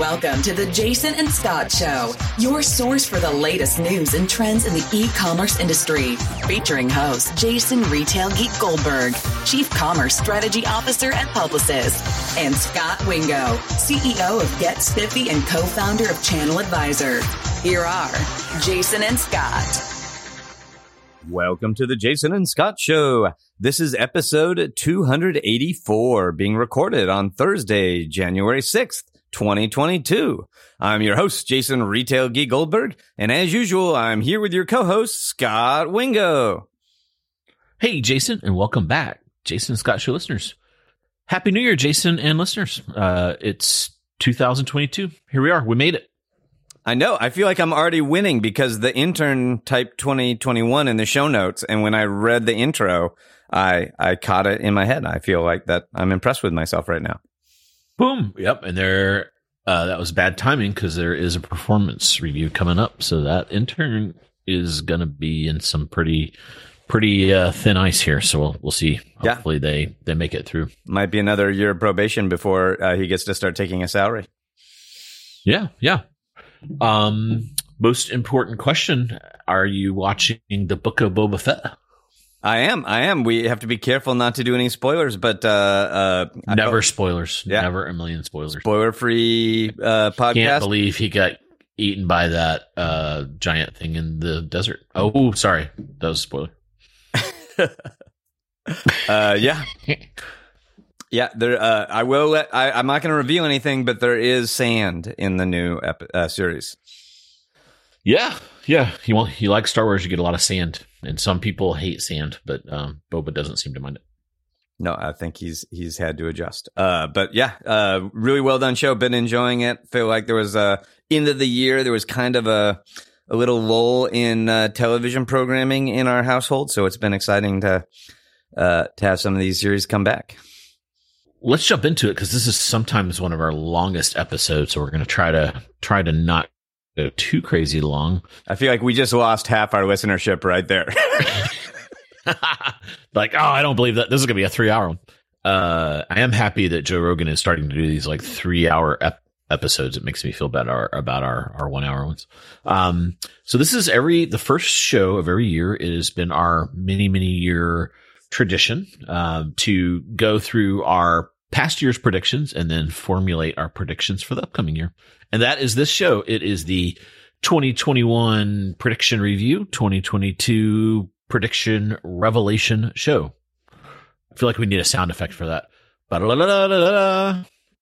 Welcome to the Jason and Scot Show, your source for the latest news and trends in the e commerce industry. Featuring host Jason Retail Geek Goldberg, Chief Commerce Strategy Officer and Publicis, and Scot Wingo, CEO of Get Spiffy and co founder of Channel Advisor. Here are Jason and Scot. Welcome to the Jason and Scot Show. This is episode 284, being recorded on Thursday, January 6th. 2022. I'm your host, Jason Retail Geek Goldberg, and as usual, I'm here with your co-host, Scot Wingo. Hey, Jason, and welcome back, Jason Scot Show listeners. Happy New Year, Jason and listeners. Uh, it's 2022. Here we are. We made it. I know. I feel like I'm already winning because the intern typed 2021 in the show notes, and when I read the intro, I I caught it in my head. I feel like that I'm impressed with myself right now. Boom. Yep. And there, uh, that was bad timing because there is a performance review coming up. So that intern is going to be in some pretty, pretty uh, thin ice here. So we'll, we'll see. Yeah. Hopefully they, they make it through. Might be another year of probation before uh, he gets to start taking a salary. Yeah. Yeah. Um, most important question. Are you watching the book of Boba Fett? I am. I am. We have to be careful not to do any spoilers, but uh, uh, never spoilers. Yeah. Never a million spoilers. Spoiler free uh, podcast. Can't believe he got eaten by that uh, giant thing in the desert. Oh, sorry, that was a spoiler. uh, yeah. Yeah, there. Uh, I will let. I, am not going to reveal anything, but there is sand in the new ep- uh, series. Yeah, yeah. You want you like Star Wars? You get a lot of sand and some people hate sand, but um, Boba doesn't seem to mind it. No, I think he's he's had to adjust. Uh, but yeah, uh, really well done show. Been enjoying it. Feel like there was a end of the year. There was kind of a a little lull in uh, television programming in our household, so it's been exciting to uh, to have some of these series come back. Let's jump into it because this is sometimes one of our longest episodes, so we're going to try to try to not too crazy long. I feel like we just lost half our listenership right there. like, oh, I don't believe that. This is going to be a three hour one. Uh, I am happy that Joe Rogan is starting to do these like three hour ep- episodes. It makes me feel better about our, our one hour ones. Um, so this is every, the first show of every year. It has been our many, many year tradition, um, to go through our past year's predictions and then formulate our predictions for the upcoming year. And that is this show. It is the 2021 prediction review, 2022 prediction revelation show. I feel like we need a sound effect for that.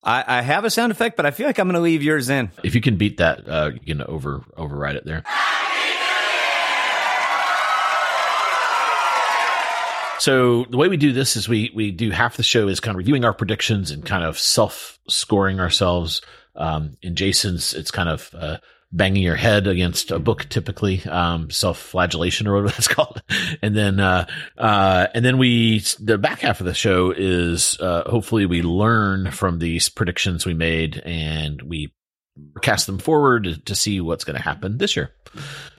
I, I have a sound effect, but I feel like I'm going to leave yours in. If you can beat that, uh, you can over override it there. So the way we do this is we we do half the show is kind of reviewing our predictions and kind of self scoring ourselves. Um, in Jason's, it's kind of uh, banging your head against a book, typically um, self flagellation or whatever that's called. And then uh, uh, and then we the back half of the show is uh, hopefully we learn from these predictions we made and we cast them forward to see what's going to happen this year.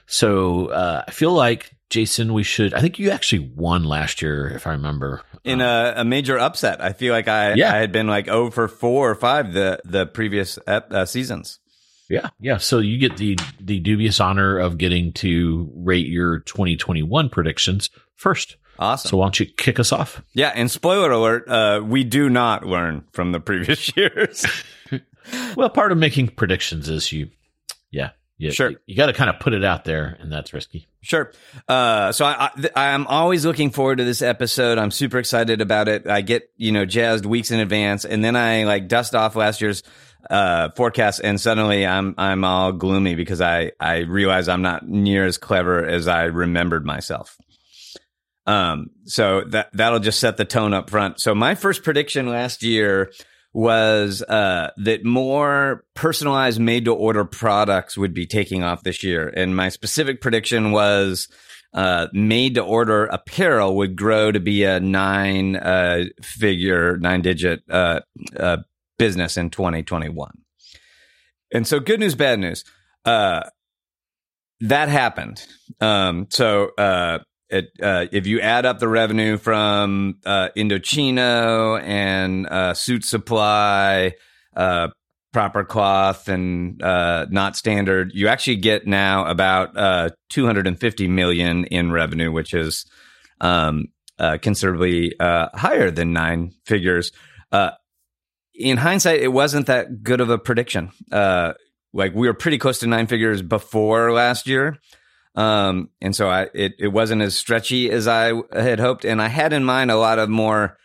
So uh, I feel like Jason, we should. I think you actually won last year, if I remember. In a, a major upset, I feel like I yeah. I had been like over four or five the the previous uh, seasons. Yeah, yeah. So you get the the dubious honor of getting to rate your 2021 predictions first. Awesome. So why don't you kick us off? Yeah, and spoiler alert: uh, we do not learn from the previous years. well, part of making predictions is you, yeah, you, sure. You, you got to kind of put it out there, and that's risky. Sure. Uh, so I, I, am always looking forward to this episode. I'm super excited about it. I get, you know, jazzed weeks in advance and then I like dust off last year's, uh, forecast and suddenly I'm, I'm all gloomy because I, I realize I'm not near as clever as I remembered myself. Um, so that, that'll just set the tone up front. So my first prediction last year, was uh, that more personalized made to order products would be taking off this year. And my specific prediction was uh, made to order apparel would grow to be a nine uh, figure, nine digit uh, uh, business in 2021. And so, good news, bad news. Uh, that happened. Um, so, it, uh, if you add up the revenue from uh, Indochino and uh, Suit Supply, uh, proper cloth and uh, Knot Standard, you actually get now about uh, 250 million in revenue, which is um, considerably higher than nine figures. In hindsight, it wasn't that good of a prediction. Like we were pretty close to nine figures before last year. Um, and so I, it, it wasn't as stretchy as I had hoped. And I had in mind a lot of more,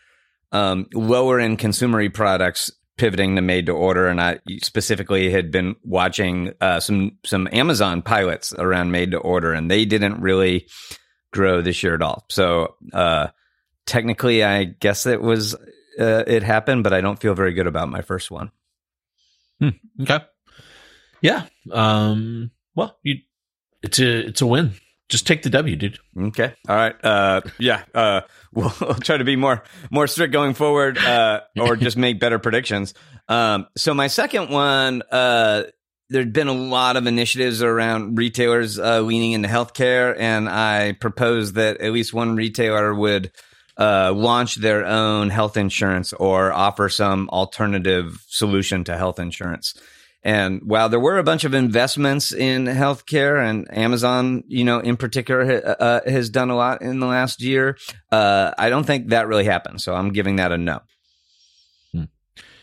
um, lower end consumery products pivoting to made to order. And I specifically had been watching, uh, some, some Amazon pilots around made to order and they didn't really grow this year at all. So, uh, technically I guess it was, uh, it happened, but I don't feel very good about my first one. Hmm. Okay. Yeah. Um, well, you it's a it's a win. Just take the W, dude. Okay. All right. Uh, yeah. Uh, we'll, we'll try to be more more strict going forward, uh, or just make better predictions. Um, so my second one, uh, there'd been a lot of initiatives around retailers uh, leaning into healthcare, and I proposed that at least one retailer would uh, launch their own health insurance or offer some alternative solution to health insurance. And while there were a bunch of investments in healthcare and Amazon, you know, in particular, uh, has done a lot in the last year, uh, I don't think that really happened. So I'm giving that a no. Hmm.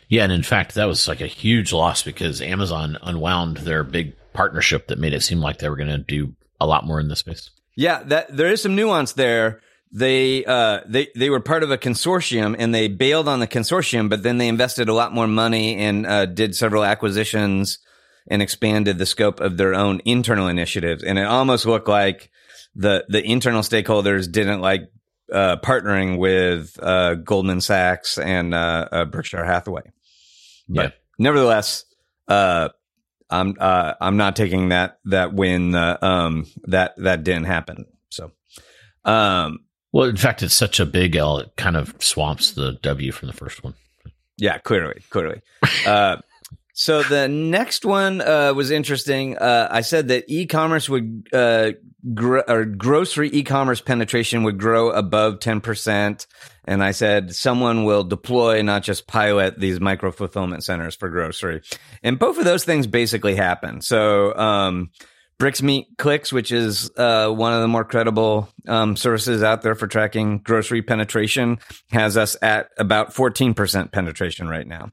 Yeah. And in fact, that was like a huge loss because Amazon unwound their big partnership that made it seem like they were going to do a lot more in this space. Yeah. That there is some nuance there they uh they they were part of a consortium and they bailed on the consortium but then they invested a lot more money and uh, did several acquisitions and expanded the scope of their own internal initiatives. And it almost looked like the the internal stakeholders didn't like uh, partnering with uh, Goldman Sachs and uh, uh, Berkshire Hathaway. But Yeah. nevertheless uh I'm uh I'm not taking that that win uh, um that that didn't happen. So um Well, in fact, it's such a big L, it kind of swamps the W from the first one. Yeah, clearly, clearly. uh, so the next one uh, was interesting. Uh, I said that e-commerce would uh, or grocery e-commerce penetration would grow above ten percent, and I said someone will deploy, not just pilot, these micro fulfillment centers for grocery, and both of those things basically happen. So. Um, Bricks Meets Clicks, which is uh, one of the more credible um, services out there for tracking grocery penetration, has us at about 14% penetration right now.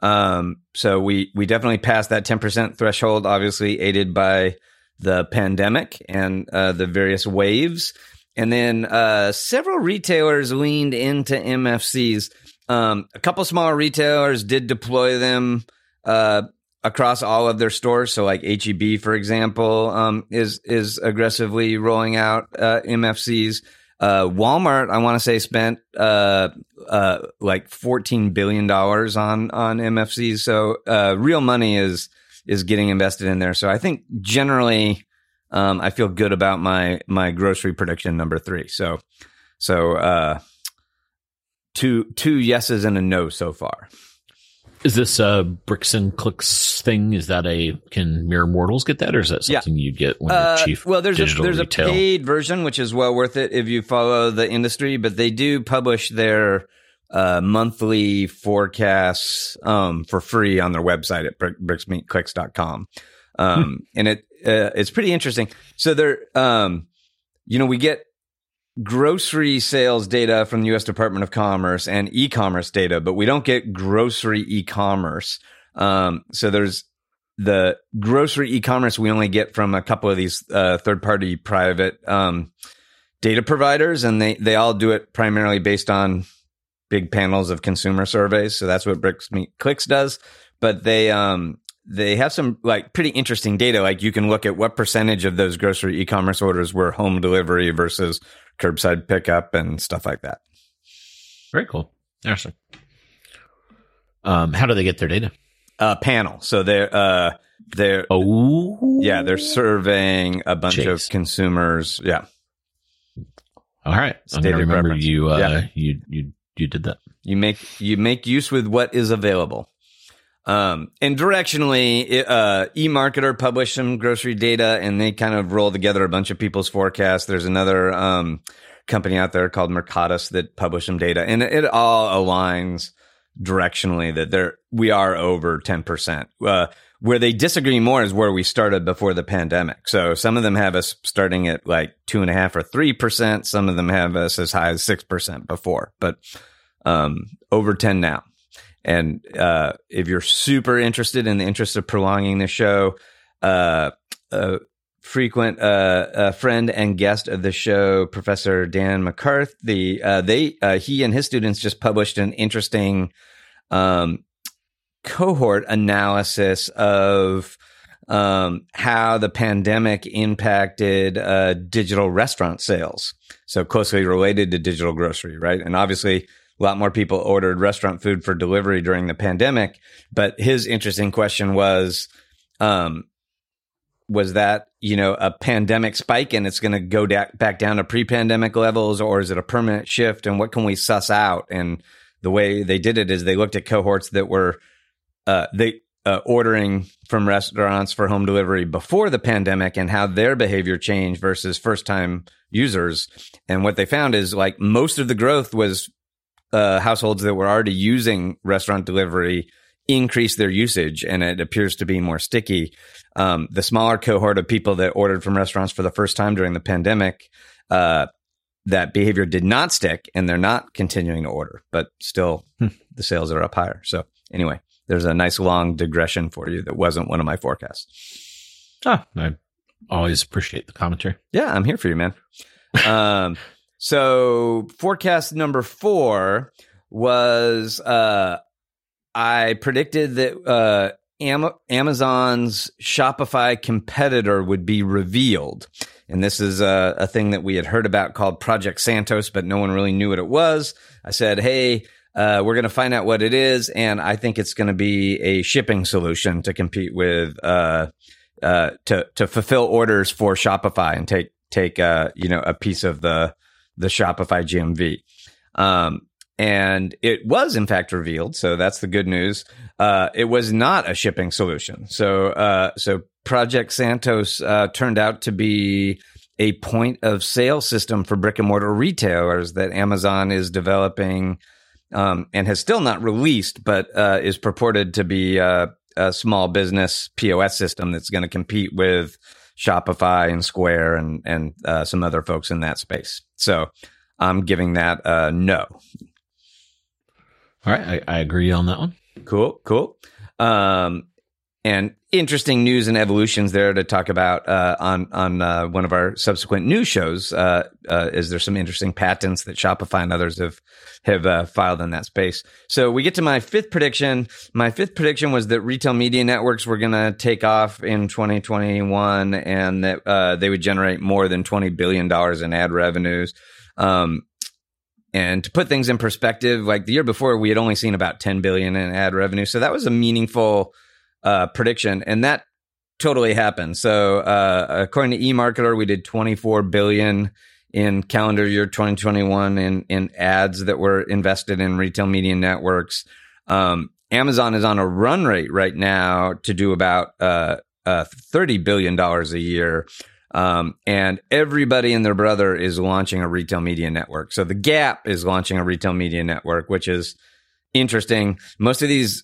Um, so we we definitely passed that 10% threshold, obviously aided by the pandemic and uh, the various waves. And then uh, several retailers leaned into MFCs. Um, a couple smaller retailers did deploy them uh, across all of their stores. So like HEB, for example, um, is, is aggressively rolling out, uh, MFCs. Uh, Walmart, I want to say spent, uh, uh, like $14 billion on, on MFCs. So, uh, real money is, is getting invested in there. So I think generally, um, I feel good about my, my grocery prediction number three. So, so, uh, two, two yeses and a no so far. Is this a bricks and clicks thing? Is that a can mere mortals get that, or is that Yeah. something you get when Uh, you're chief well, there's a there's retail? a paid version which is well worth it if you follow the industry, but they do publish their uh, monthly forecasts um, for free on their website at brick, bricksmeetsclicks.com. Um, and it uh, it's pretty interesting. So they're um, you know we get grocery sales data from the U.S. Department of Commerce and e-commerce data, but we don't get grocery e-commerce. Um, so there's the grocery e-commerce we only get from a couple of these uh, third-party private um, data providers, and they they all do it primarily based on big panels of consumer surveys. So that's what Bricks Meets Clicks does. But they um they have some like pretty interesting data. Like you can look at what percentage of those grocery e-commerce orders were home delivery versus curbside pickup and stuff like that. Very cool. Interesting. Um, how do they get their data? Uh, panel. So they're uh they're Oh, yeah they're surveying a bunch Jeez. of consumers. Yeah. All right, I'm gonna remember preference. you. Uh, Yeah. You you you did that. You make you make use with what is available. Um, and directionally, it, uh, eMarketer published some grocery data, and they kind of roll together a bunch of people's forecasts. There's another um, company out there called Mercatus that published some data, and it all aligns directionally that there we are over 10%. Uh, where they disagree more is where we started before the pandemic. So some of them have us starting at like two and a half or three percent. Some of them have us as high as six percent before, but um, over ten now. And uh, if you're super interested in the interest of prolonging the show, uh, a frequent uh, friend and guest of the show, Professor Dan McCarthy, uh, they uh, he and his students just published an interesting um, cohort analysis of um, how the pandemic impacted uh, digital restaurant sales. So closely related to digital grocery, right? And obviously, a lot more people ordered restaurant food for delivery during the pandemic. But his interesting question was, um, was that you know a pandemic spike and it's going to go da- back down to pre-pandemic levels, or is it a permanent shift? And what can we suss out? And the way they did it is they looked at cohorts that were uh, they uh, ordering from restaurants for home delivery before the pandemic and how their behavior changed versus first time users. And what they found is like most of the growth was uh, households that were already using restaurant delivery increase their usage and it appears to be more sticky. Um, the smaller cohort of people that ordered from restaurants for the first time during the pandemic, uh, that behavior did not stick and they're not continuing to order, but still hmm. the sales are up higher. So anyway, there's a nice long digression for you that wasn't one of my forecasts. Ah, I always appreciate the commentary. Yeah, I'm here for you, man. um, so forecast number four was uh, I predicted that uh, Am- Amazon's Shopify competitor would be revealed. And this is a, a, thing that we had heard about called Project Santos, but no one really knew what it was. I said, Hey, uh, we're going to find out what it is, and I think it's going to be a shipping solution to compete with uh, uh, to to fulfill orders for Shopify and take take uh, you know a piece of the the Shopify GMV. Um, and it was in fact revealed, so that's the good news. Uh, it was not a shipping solution. So uh, so Project Santos turned out to be a point of sale system for brick and mortar retailers that Amazon is developing um, and has still not released, but uh, is purported to be a, a small business POS system that's going to compete with Shopify and Square and and uh, some other folks in that space. So I'm giving that a no. All right, I, I agree on that one. Cool, cool. Um, and interesting news and evolutions there to talk about uh, on on uh, one of our subsequent news shows. Uh, uh is there some interesting patents that Shopify and others have have uh, filed in that space? So we get to my fifth prediction. My fifth prediction was that retail media networks were going to take off in 2021 and that uh, they would generate more than 20 billion dollars in ad revenues. Um, and to put things in perspective, like the year before, we had only seen about 10 billion in ad revenue, so that was a meaningful uh, prediction, and that totally happened. So, uh, according to eMarketer, we did 24 billion in calendar year 2021 in in ads that were invested in retail media networks. Um, Amazon is on a run rate right now to do about uh, uh, 30 billion dollars a year. Um, and everybody and their brother is launching a retail media network. So the Gap is launching a retail media network, which is interesting. Most of these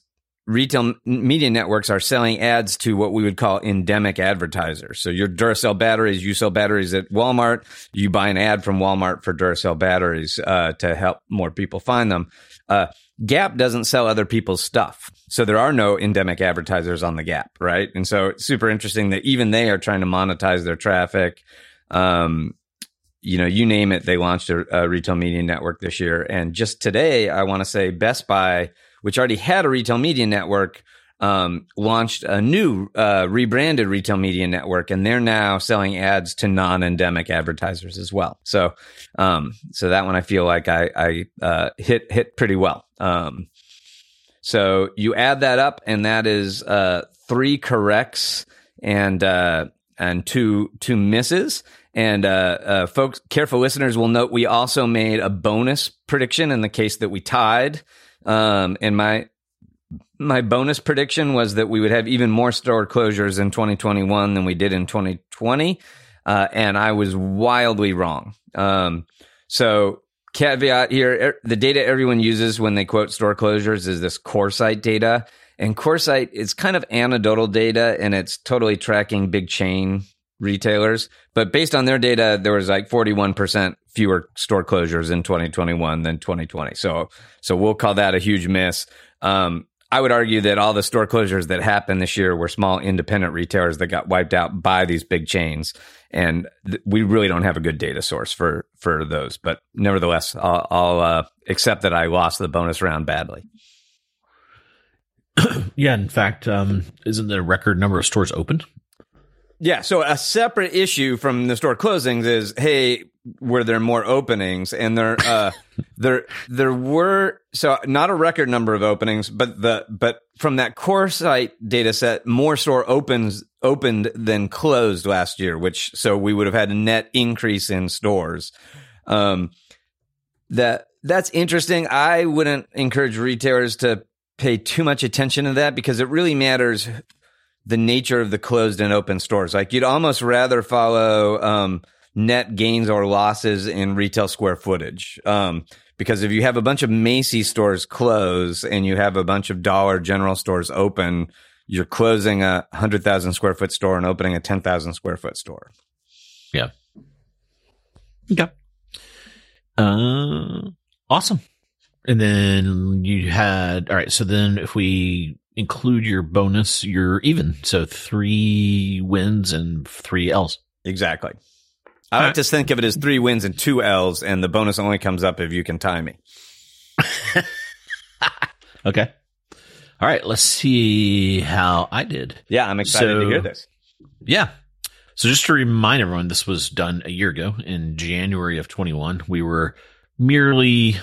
retail media networks are selling ads to what we would call endemic advertisers. So your Duracell batteries, you sell batteries at Walmart, you buy an ad from Walmart for Duracell batteries uh, to help more people find them. Uh, Gap doesn't sell other people's stuff. So there are no endemic advertisers on the Gap, right? And so it's super interesting that even they are trying to monetize their traffic. Um, you know, you name it, they launched a, a retail media network this year. And just today, I want to say Best Buy which already had a retail media network, um, launched a new uh, rebranded retail media network, and they're now selling ads to non-endemic advertisers as well. So, um, so that one I feel like I, I uh, hit hit pretty well. Um, so you add that up, and that is uh, three corrects and uh, and two two misses. And uh, uh, folks, careful listeners will note we also made a bonus prediction in the case that we tied. Um, and my my bonus prediction was that we would have even more store closures in 2021 than we did in 2020, uh, and I was wildly wrong. Um, so caveat here: er, the data everyone uses when they quote store closures is this Coresight data, and Coresight is kind of anecdotal data, and it's totally tracking big chain retailers. But based on their data, there was like 41% fewer store closures in 2021 than 2020. So, so we'll call that a huge miss. Um, I would argue that all the store closures that happened this year were small independent retailers that got wiped out by these big chains. And th- we really don't have a good data source for, for those. But nevertheless, I'll, I'll uh, accept that I lost the bonus round badly. yeah. In fact, um, isn't the record number of stores open? Yeah. So a separate issue from the store closings is, hey, were there more openings? And there, uh, there, there were so not a record number of openings, but the but from that Coresight data set, more store opens opened than closed last year, which so we would have had a net increase in stores. Um, that that's interesting. I wouldn't encourage retailers to pay too much attention to that because it really matters the nature of the closed and open stores. Like you'd almost rather follow um, net gains or losses in retail square footage. Um, because if you have a bunch of Macy's stores close and you have a bunch of Dollar General stores open, you're closing a hundred thousand square foot store and opening a ten thousand square foot store. Yeah. Okay. Uh, awesome. And then you had all right. So then, if we include your bonus, you're even. So three wins and three L's. Exactly. I like right. to think of it as three wins and two L's, and the bonus only comes up if you can tie me. okay. All right. Let's see how I did. Yeah, I'm excited so, to hear this. Yeah. So just to remind everyone, this was done a year ago in January of 21. We were merely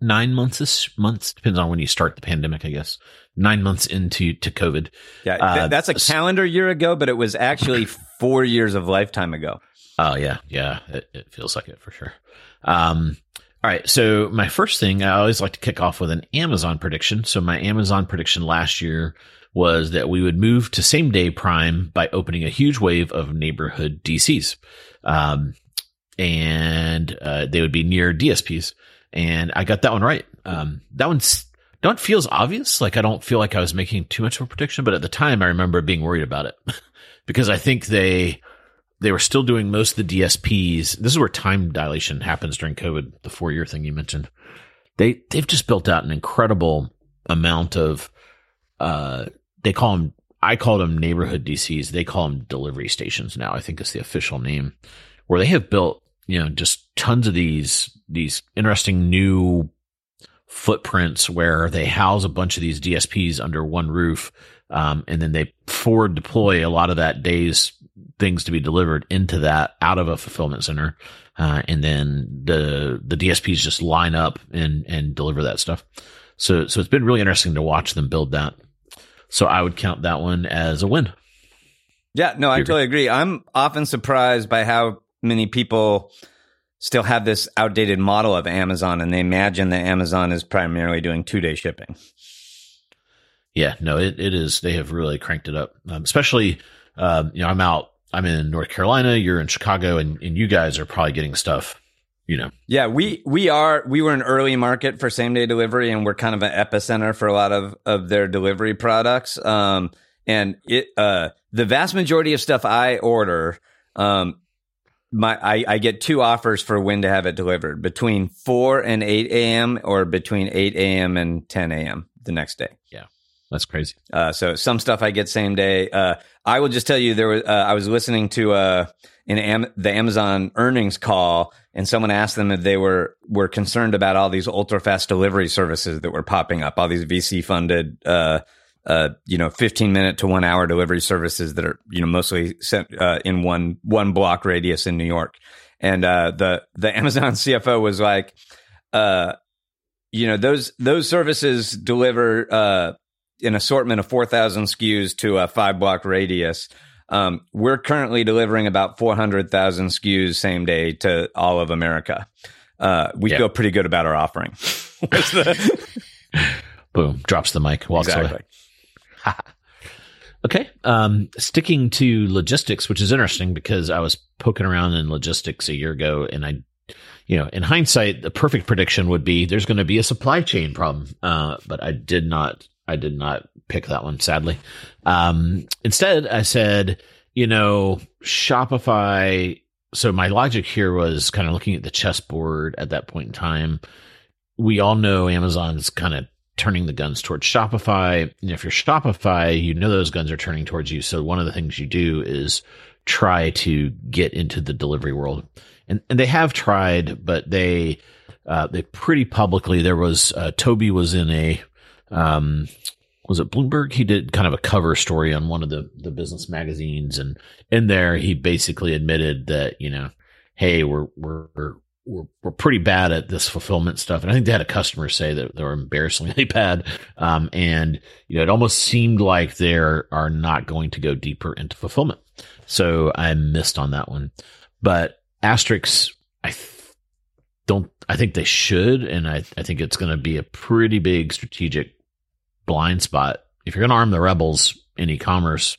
nine months months depends on when you start the pandemic i guess nine months into to covid. Yeah uh, that's a calendar year ago but it was actually four years of lifetime ago. Oh yeah yeah it, it feels like it for sure. Um all right so my first thing i always like to kick off with an amazon prediction. So my amazon prediction last year was that we would move to same day prime by opening a huge wave of neighborhood dcs um, and uh, they would be near dsps and I got that one right. Um, that one's don't feels obvious. Like I don't feel like I was making too much of a prediction, but at the time I remember being worried about it because I think they they were still doing most of the DSPs. This is where time dilation happens during COVID, the four year thing you mentioned. They they've just built out an incredible amount of uh they call them I call them neighborhood DCs. They call them delivery stations now. I think is the official name where they have built you know just tons of these these interesting new footprints where they house a bunch of these DSPs under one roof, um, and then they forward deploy a lot of that day's things to be delivered into that out of a fulfillment center, uh, and then the the DSPs just line up and and deliver that stuff. So so it's been really interesting to watch them build that. So I would count that one as a win. Yeah, no, I totally agree. I'm often surprised by how many people still have this outdated model of Amazon and they imagine that Amazon is primarily doing two day shipping. Yeah, no, it, it is. They have really cranked it up, um, especially, um, you know, I'm out, I'm in North Carolina, you're in Chicago, and, and you guys are probably getting stuff, you know. Yeah, we, we are, we were an early market for same day delivery and we're kind of an epicenter for a lot of, of their delivery products. Um, and it, uh, the vast majority of stuff I order, um, my I, I get two offers for when to have it delivered between 4 and 8 a.m. or between 8 a.m. and 10 a.m. the next day. Yeah. That's crazy. Uh, so some stuff I get same day. Uh, I will just tell you there was, uh, I was listening to, uh, in Am- the Amazon earnings call and someone asked them if they were, were concerned about all these ultra fast delivery services that were popping up, all these VC funded, uh, you know, 15 minute to one hour delivery services that are, you know, mostly sent, uh, in one, one block radius in New York. And, uh, the, the Amazon CFO was like, uh, you know, those, those services deliver, uh, an assortment of 4,000 SKUs to a five block radius. Um, we're currently delivering about 400,000 SKUs same day to all of America. Uh, we yeah. feel pretty good about our offering. the- Boom, drops the mic, walks exactly. away. okay. Um, sticking to logistics, which is interesting because I was poking around in logistics a year ago and I, you know, in hindsight, the perfect prediction would be there's going to be a supply chain problem. Uh, but I did not, I did not pick that one, sadly. Um, instead, I said, you know, Shopify. So my logic here was kind of looking at the chessboard at that point in time. We all know Amazon's kind of turning the guns towards Shopify. And if you're Shopify, you know those guns are turning towards you. So one of the things you do is try to get into the delivery world. And, and they have tried, but they, uh, they pretty publicly, there was, uh, Tobi was in a, um, was it Bloomberg? He did kind of a cover story on one of the, the business magazines. And in there, he basically admitted that, you know, Hey, we're, we're, we're, we're pretty bad at this fulfillment stuff. And I think they had a customer say that they were embarrassingly bad. Um, and, you know, it almost seemed like they are not going to go deeper into fulfillment. So I missed on that one. But Asterisk, I th- don't, I think they should. And I, I think it's going to be a pretty big strategic blind spot. If you're going to arm the rebels in e-commerce,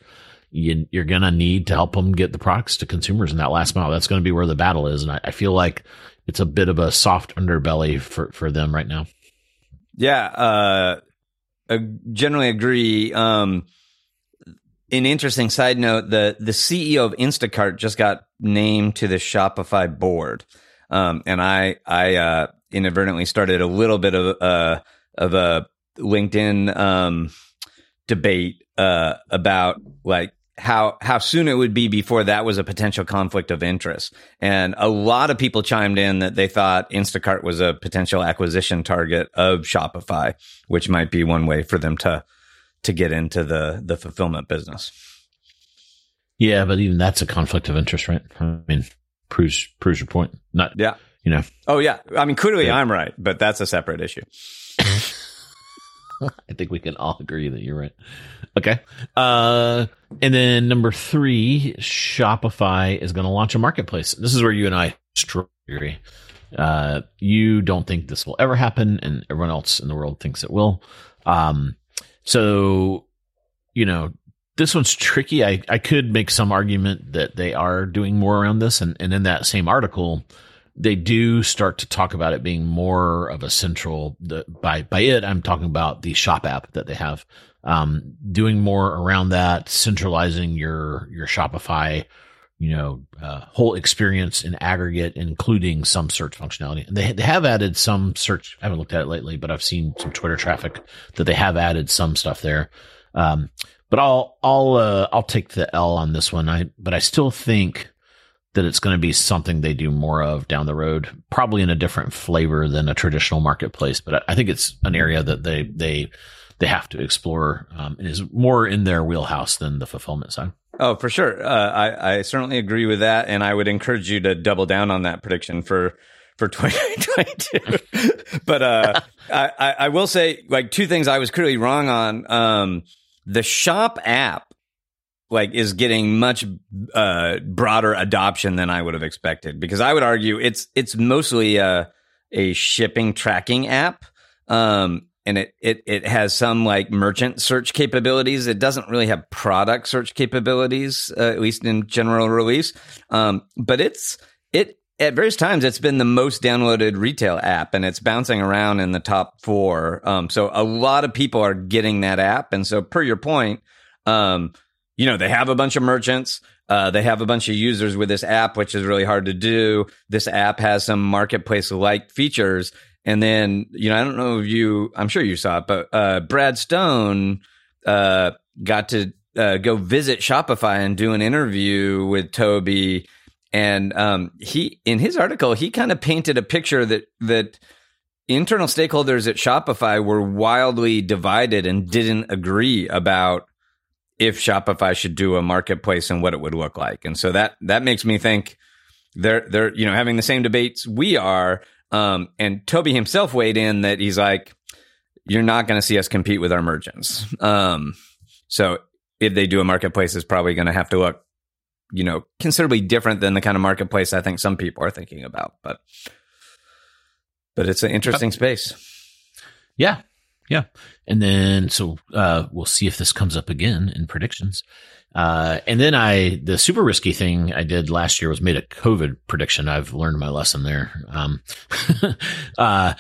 you, are going to need to help them get the products to consumers in that last mile. That's going to be where the battle is. And I, I feel like it's a bit of a soft underbelly for, for them right now. Yeah. Uh, I generally agree. Um, an interesting side note: the the CEO of Instacart just got named to the Shopify board, um, and I I uh, inadvertently started a little bit of uh, of a LinkedIn um, debate uh, about like how how soon it would be before that was a potential conflict of interest. And a lot of people chimed in that they thought Instacart was a potential acquisition target of Shopify, which might be one way for them to to get into the the fulfillment business. Yeah, but even that's a conflict of interest, right? I mean, proves proves your point. Not yeah, you know. Oh yeah, I mean clearly yeah. I'm right, but that's a separate issue. I think we can all agree that you're right. Okay. Uh, and then number three, Shopify is going to launch a marketplace. This is where you and I agree. Uh, you don't think this will ever happen, and everyone else in the world thinks it will. Um, so, you know, this one's tricky. I, I could make some argument that they are doing more around this. And, and in that same article, they do start to talk about it being more of a central the, by by it i'm talking about the shop app that they have. Um, doing more around that centralizing your your shopify you know uh, whole experience in aggregate including some search functionality. And they, they have added some search i haven't looked at it lately but i've seen some twitter traffic that they have added some stuff there. Um, but i'll i'll uh, i'll take the l on this one. I but i still think that it's going to be something they do more of down the road, probably in a different flavor than a traditional marketplace. But I think it's an area that they they they have to explore um, and is more in their wheelhouse than the fulfillment side. Oh, for sure. Uh, I I certainly agree with that, and I would encourage you to double down on that prediction for for 2022. but uh, I, I will say like two things I was clearly wrong on. Um, the shop app like is getting much uh, broader adoption than I would have expected because I would argue it's it's mostly a a shipping tracking app. Um, and it, it it has some like merchant search capabilities. It doesn't really have product search capabilities, uh, at least in general release. Um, but it's it at various times it's been the most downloaded retail app, and it's bouncing around in the top four. Um, so a lot of people are getting that app, and so per your point, um, you know, they have a bunch of merchants. Uh, they have a bunch of users with this app, which is really hard to do. This app has some marketplace like features. And then, you know, I don't know if you, I'm sure you saw it, but uh, Brad Stone uh, got to uh, go visit Shopify and do an interview with Tobi. And um, he, in his article, he kind of painted a picture that, that, internal stakeholders at Shopify were wildly divided and didn't agree about if Shopify should do a marketplace and what it would look like. And so that that makes me think they're they're you know having the same debates we are. Um, and Tobi himself weighed in that he's like, you're not going to see us compete with our merchants. Um, so if they do a marketplace, it's probably going to have to look, you know, considerably different than the kind of marketplace I think some people are thinking about. But but it's an interesting space. Yeah, Yeah. And then, so, uh, we'll see if this comes up again in predictions. Uh, and then I, the super risky thing I did last year was made a COVID prediction. I've learned my lesson there. Um, uh,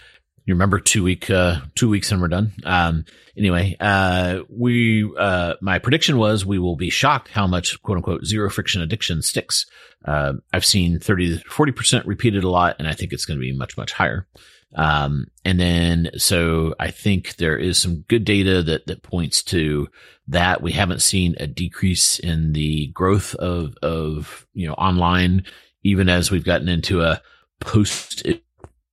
you remember two week, uh, two weeks and we're done. Um, anyway, uh, we, uh, my prediction was we will be shocked how much quote unquote zero friction addiction sticks. Uh, I've seen 30 to 40% repeated a lot and I think it's going to be much, much higher. Um, and then, so I think there is some good data that, that points to that. We haven't seen a decrease in the growth of, of, you know, online, even as we've gotten into a post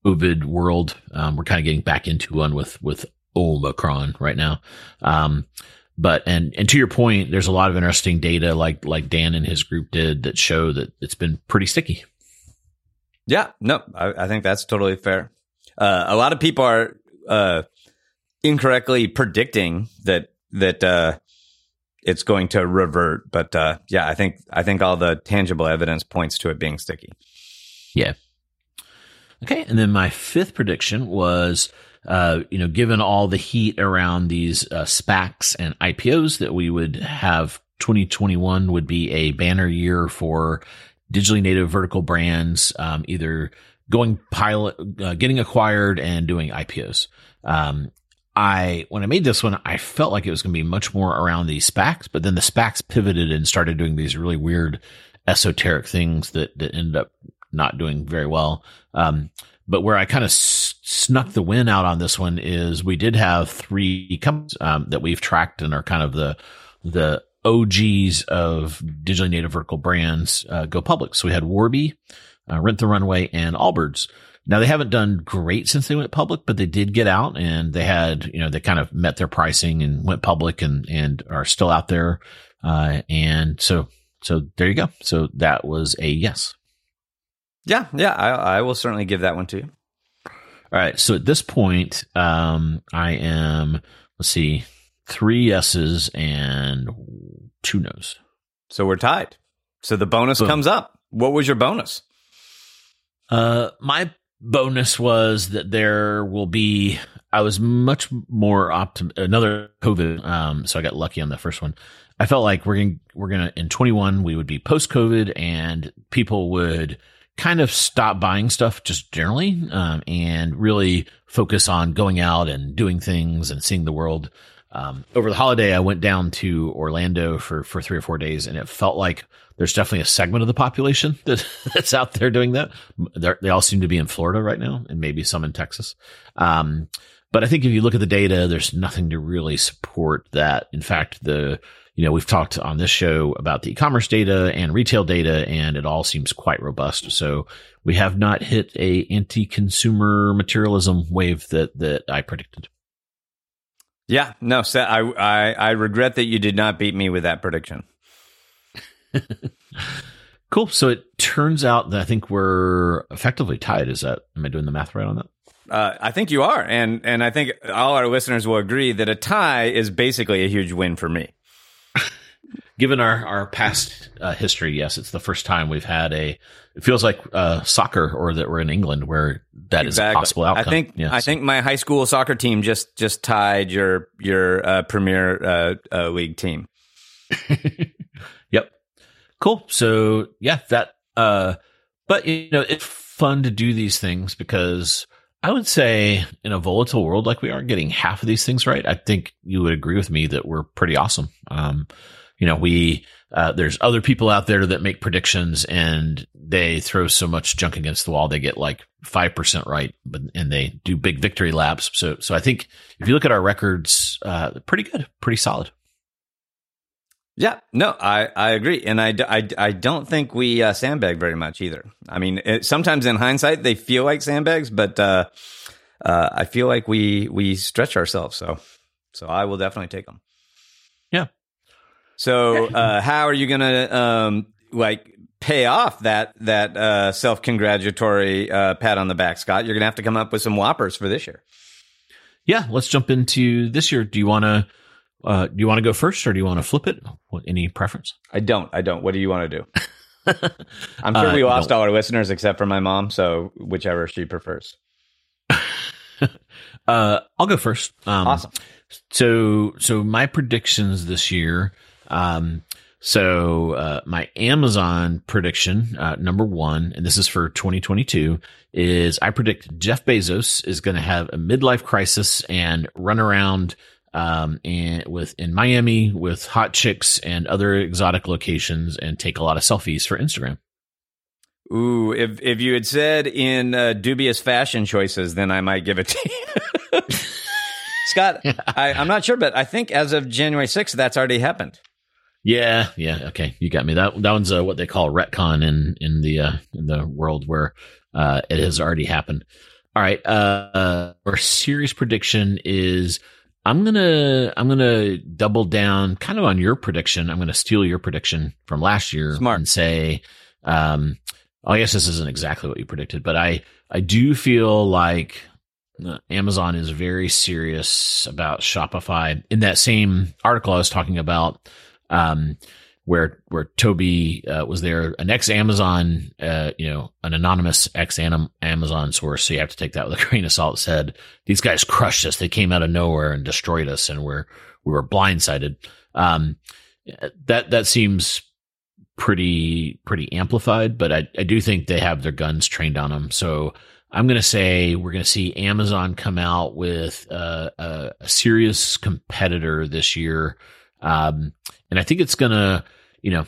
COVID world. Um, we're kind of getting back into one with, with Omicron right now. Um, but and and to your point, there's a lot of interesting data like like Dan and his group did that show that it's been pretty sticky. Yeah, no, I, I think that's totally fair. Uh, a lot of people are uh, incorrectly predicting that that uh, it's going to revert, but uh, yeah, I think I think all the tangible evidence points to it being sticky. Yeah. Okay, and then my fifth prediction was, uh, you know, given all the heat around these uh, SPACs and IPOs, that we would have 2021 would be a banner year for digitally native vertical brands, um, either going pilot, uh, getting acquired and doing IPOs. Um, I, when I made this one, I felt like it was going to be much more around the SPACs, but then the SPACs pivoted and started doing these really weird esoteric things that, that ended up not doing very well. Um, but where I kind of s- snuck the win out on this one is we did have three companies um, that we've tracked and are kind of the the OGs of digitally native vertical brands uh, go public. So we had Warby, uh, Rent the Runway, and Allbirds. Now they haven't done great since they went public, but they did get out and they had, you know, they kind of met their pricing and went public and, and are still out there. Uh, and so, so there you go. So that was a yes. Yeah, yeah, I, I will certainly give that one to you. All right. So at this point, um, I am, let's see, three yeses and two nos. So we're tied. So the bonus Boom. comes up. What was your bonus? Uh, my bonus was that there will be, I was much more optim, another COVID. Um, so I got lucky on the first one. I felt like we're to we're to, in 21, we would be post COVID and people would kind of stop buying stuff just generally, um, and really focus on going out and doing things and seeing the world. Um, over the holiday, I went down to Orlando for, for three or four days and it felt like there's definitely a segment of the population that, that's out there doing that. They're, they all seem to be in Florida right now and maybe some in Texas. Um, but I think if you look at the data, there's nothing to really support that. In fact, the, you know, we've talked on this show about the e-commerce data and retail data and it all seems quite robust. So we have not hit a anti-consumer materialism wave that, that I predicted. Yeah, no, so I, I I regret that you did not beat me with that prediction. cool. So it turns out that I think we're effectively tied. Is that am I doing the math right on that? Uh, I think you are, and and I think all our listeners will agree that a tie is basically a huge win for me. Given our our past uh, history, yes, it's the first time we've had a. It feels like uh, soccer, or that we're in England, where that exactly. is a possible outcome. I think yes. I think my high school soccer team just just tied your your uh, Premier uh, uh, League team. yep. Cool. So yeah, that. Uh, but you know, it's fun to do these things because I would say in a volatile world like we are, getting half of these things right. I think you would agree with me that we're pretty awesome. Um, you know, we, uh, there's other people out there that make predictions and they throw so much junk against the wall. They get like 5% right, but, and they do big victory laps. So, so I think if you look at our records, uh, pretty good, pretty solid. Yeah, no, I, I agree. And I, I, I don't think we uh, sandbag very much either. I mean, it, sometimes in hindsight, they feel like sandbags, but uh, uh, I feel like we, we stretch ourselves. So, so I will definitely take them. Yeah. So, uh, how are you going to, um, like, pay off that, that uh, self congratulatory uh, pat on the back, Scot? You're going to have to come up with some whoppers for this year. Yeah, let's jump into this year. Do you want to? Uh, do you want to go first or do you want to flip it? What, any preference? I don't. I don't. What do you want to do? I'm sure we lost all our listeners except for my mom, so whichever she prefers. Uh, I'll go first. Um, Awesome. So, so my predictions this year. Um, so, uh, my Amazon prediction, uh, number one, and this is for 2022 is I predict Jeff Bezos is going to have a midlife crisis and run around, um, and with in Miami with hot chicks and other exotic locations and take a lot of selfies for Instagram. Ooh, if if you had said in uh, dubious fashion choices, then I might give it to you. Scot, I, I'm not sure, but I think as of January 6th, that's already happened. Yeah, yeah, okay, you got me. That that one's uh, what they call retcon in in the uh, in the world where uh, it has already happened. All right, uh, our series prediction is I'm gonna I'm gonna double down kind of on your prediction. I'm gonna steal your prediction from last year Smart. and say, um, I guess this isn't exactly what you predicted, but I I do feel like uh, Amazon is very serious about Shopify. In that same article I was talking about, um, where where Tobi uh, was there, an ex Amazon, uh, you know, an anonymous ex Amazon source. So you have to take that with a grain of salt. Said these guys crushed us. They came out of nowhere and destroyed us, and we're we were blindsided. Um, that that seems pretty pretty amplified, but I I do think they have their guns trained on them. So I'm going to say we're going to see Amazon come out with uh, a, a serious competitor this year. Um, and I think it's to, you know,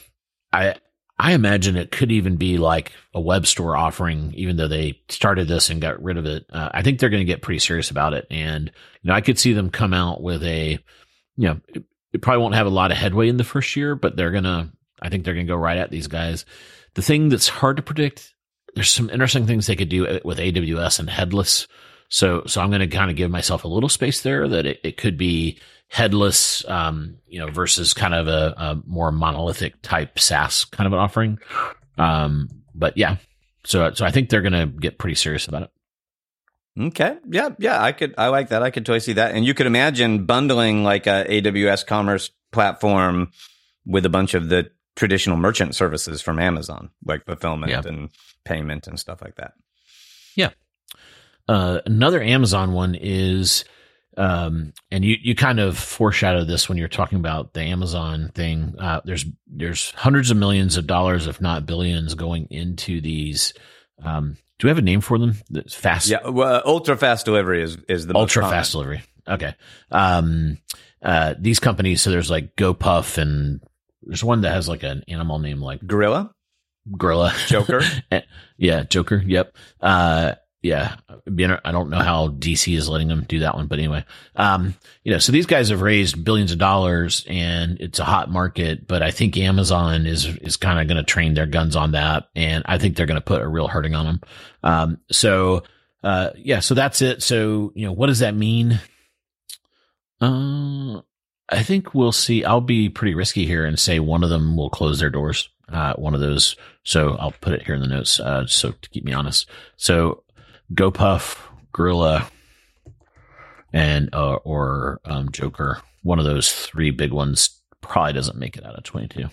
I, I imagine it could even be like a web store offering, even though they started this and got rid of it. Uh, I think they're going to get pretty serious about it. And, you know, I could see them come out with a, you know, it, it probably won't have a lot of headway in the first year, but they're to, I think they're to go right at these guys. The thing that's hard to predict, there's some interesting things they could do with AWS and headless. So, so I'm going to kind of give myself a little space there that it, it could be headless, um, you know, versus kind of a, a, more monolithic type SaaS kind of an offering. Um, but yeah, so, so I think they're going to get pretty serious about it. Okay. Yeah. Yeah. I could, I like that. I could totally see that. And you could imagine bundling like a AWS commerce platform with a bunch of the traditional merchant services from Amazon, like fulfillment yeah. and payment and stuff like that. Yeah. Uh, another Amazon one is, um, and you, you kind of foreshadow this when you're talking about the Amazon thing. Uh, there's, there's hundreds of millions of dollars, if not billions going into these, um, do we have a name for them? Fast. Yeah. Well, ultra fast delivery is, is the ultra fast delivery. Okay. Um, uh, these companies, so there's like GoPuff and there's one that has like an animal name like Gorilla. Gorilla. Jokr. yeah. Jokr. Yep. Uh, yeah, I don't know how DC is letting them do that one, but anyway, um, you know, so these guys have raised billions of dollars and it's a hot market, but I think Amazon is, is kind of going to train their guns on that. And I think they're going to put a real hurting on them. Um, so, uh, yeah, so that's it. So, you know, what does that mean? Uh, I think we'll see. I'll be pretty risky here and say one of them will close their doors. Uh, one of those. So I'll put it here in the notes. Uh, so to keep me honest. So GoPuff, Gorilla, and uh, or um, Jokr. One of those three big ones probably doesn't make it out of twenty two.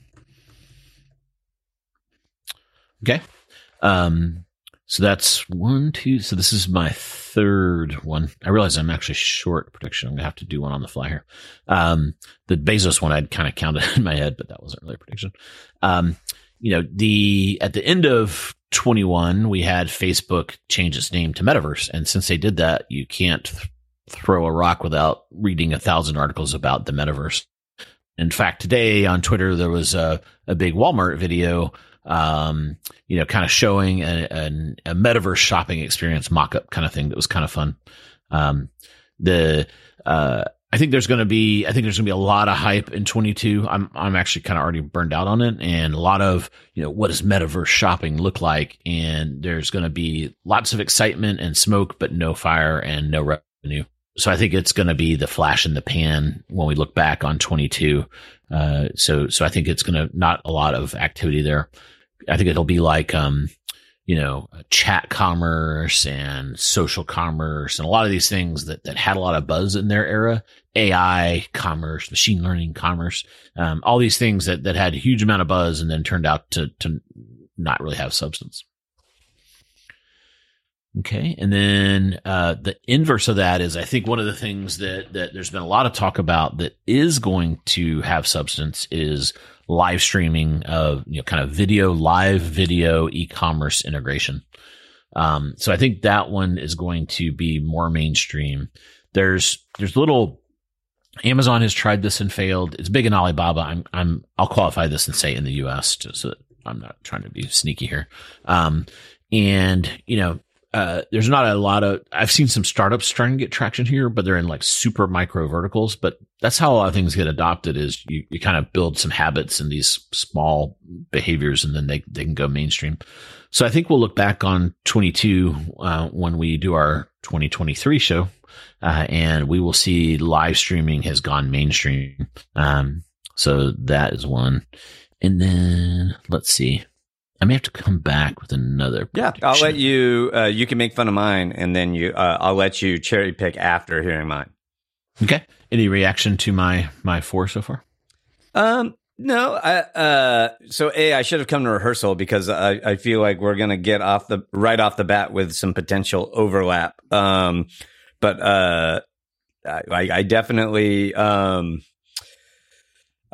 Okay. Um, so that's one, two. So this is my third one. I realize I'm actually short prediction. I'm gonna have to do one on the fly here. Um, the Bezos one I'd kind of counted in my head, but that wasn't really a prediction. Um, you know, the at the end of 21, we had Facebook change its name to Metaverse, and since they did that, you can't th- throw a rock without reading a thousand articles about the Metaverse. In fact, today on Twitter there was a, a big Walmart video, um, you know, kind of showing a, a, a metaverse shopping experience mock-up kind of thing that was kind of fun. Um, the uh, I think there's going to be, I think there's going to be a lot of hype in 22. I'm, I'm actually kind of already burned out on it and a lot of, you know, what does metaverse shopping look like? And there's going to be lots of excitement and smoke, but no fire and no revenue. So I think it's going to be the flash in the pan when we look back on 22. Uh, so, so I think it's going to not a lot of activity there. I think it'll be like, um, you know, chat commerce and social commerce and a lot of these things that, that had a lot of buzz in their era. AI commerce, machine learning commerce, um, all these things that, that had a huge amount of buzz and then turned out to, to not really have substance. Okay. And then, uh, the inverse of that is I think one of the things that, that there's been a lot of talk about that is going to have substance is live streaming of, you know, kind of video, live video e-commerce integration. Um, so I think that one is going to be more mainstream. There's, there's little, Amazon has tried this and failed. It's big in Alibaba. I'm, I'm, I'll qualify this and say in the US so I'm not trying to be sneaky here. Um, and you know, uh, there's not a lot of I've seen some startups trying to get traction here, but they're in like super micro verticals. But that's how a lot of things get adopted is you, you kind of build some habits and these small behaviors and then they, they can go mainstream. So I think we'll look back on 22 uh, when we do our 2023 show uh, and we will see live streaming has gone mainstream. Um, so that is one. And then let's see. I may have to come back with another. Yeah, I'll let you. Uh, you can make fun of mine, and then you. Uh, I'll let you cherry pick after hearing mine. Okay. Any reaction to my my four so far? Um, no. I, uh, so a, I should have come to rehearsal because I, I feel like we're gonna get off the right off the bat with some potential overlap. Um, but uh, I, I definitely um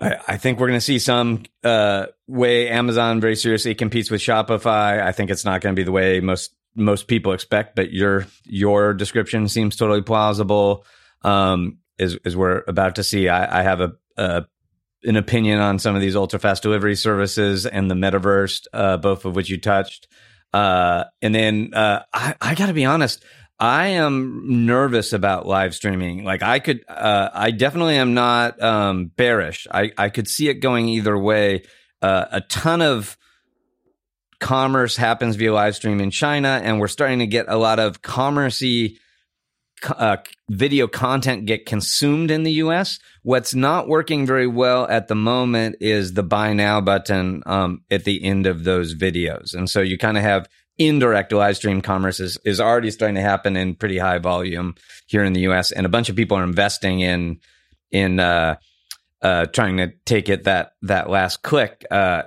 I, I think we're going to see some uh, way Amazon very seriously competes with Shopify. I think it's not going to be the way most most people expect, but your your description seems totally plausible. Um, as as we're about to see, I, I have a, a an opinion on some of these ultra fast delivery services and the metaverse, uh, both of which you touched. Uh, and then uh, I, I got to be honest, I am nervous about live streaming. Like I could, uh, I definitely am not um, bearish. I, I could see it going either way. Uh, a ton of commerce happens via live stream in China, and we're starting to get a lot of commercey uh, video content get consumed in the U.S. What's not working very well at the moment is the buy now button um, at the end of those videos, and so you kind of have indirect live stream commerce is, is already starting to happen in pretty high volume here in the US. And a bunch of people are investing in, in, uh, uh, trying to take it that, that last click. Uh,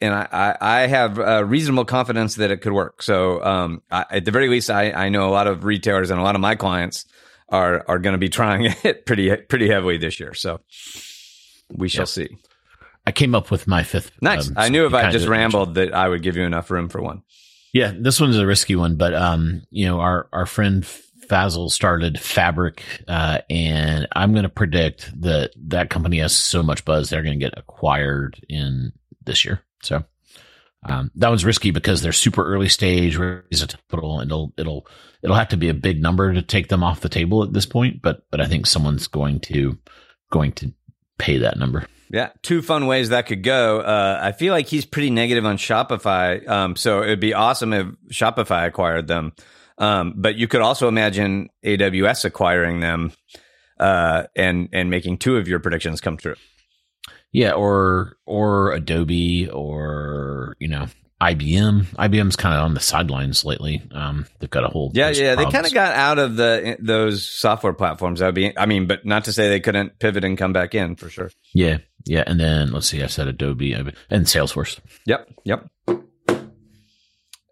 and I, I have uh, reasonable confidence that it could work. So, um, I, at the very least, I, I know a lot of retailers and a lot of my clients are, are going to be trying it pretty, pretty heavily this year. So we shall yep. see. I came up with my fifth. Nice. Um, I knew if I just rambled that I would give you enough room for one. Yeah, this one's a risky one, but um, you know, our our friend Fazel started Fabric, uh, and I'm going to predict that that company has so much buzz they're going to get acquired in this year. So um, that one's risky because they're super early stage, raise a capital, and it'll it'll it'll have to be a big number to take them off the table at this point. But but I think someone's going to going to pay that number. Yeah, two fun ways that could go. Uh, I feel like he's pretty negative on Shopify, um, so it'd be awesome if Shopify acquired them. Um, but you could also imagine AWS acquiring them uh, and and making two of your predictions come true. Yeah, or or Adobe, or you know IBM. IBM's kind of on the sidelines lately. Um, they've got a whole yeah, yeah. They kind of got out of the those software platforms. That would be, I mean, but not to say they couldn't pivot and come back in for sure. Yeah, yeah. And then let's see, I said Adobe and Salesforce. Yep, yep.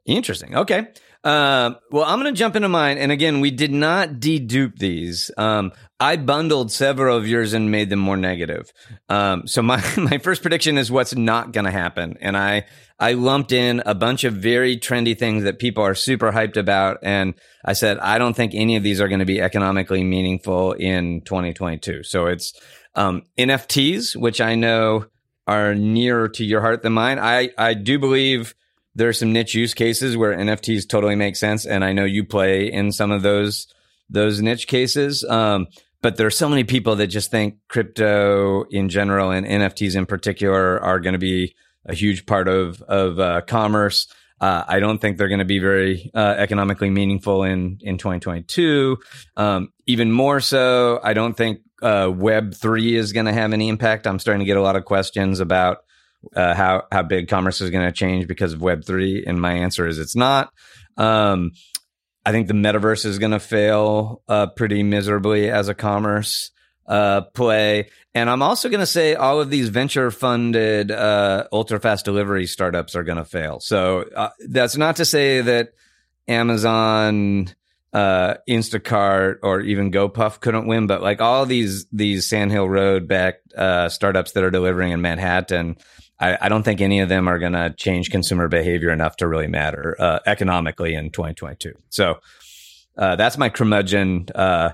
Interesting. Okay. Um, well, I'm going to jump into mine. And again, we did not dedupe these. Um, I bundled several of yours and made them more negative. Um, so my, my first prediction is what's not going to happen. And I, I lumped in a bunch of very trendy things that people are super hyped about. And I said, I don't think any of these are going to be economically meaningful in 2022. So it's, um, NFTs, which I know are nearer to your heart than mine. I, I do believe there are some niche use cases where NFTs totally make sense. And I know you play in some of those, those niche cases. Um, but there are so many people that just think crypto in general and NFTs in particular are going to be a huge part of, of, uh, commerce. Uh, I don't think they're going to be very uh, economically meaningful in in 2022. Um, even more so, I don't think uh, Web three is going to have any impact. I'm starting to get a lot of questions about uh, how how big commerce is going to change because of Web three, and my answer is it's not. Um, I think the metaverse is going to fail uh, pretty miserably as a commerce uh, play, and I'm also going to say all of these venture funded uh, ultra fast delivery startups are going to fail. So uh, that's not to say that Amazon, uh, Instacart, or even GoPuff couldn't win. But like all these these Sand Hill Road backed uh, startups that are delivering in Manhattan, I, I don't think any of them are going to change consumer behavior enough to really matter uh, economically in 2022. So uh, that's my curmudgeon. Uh,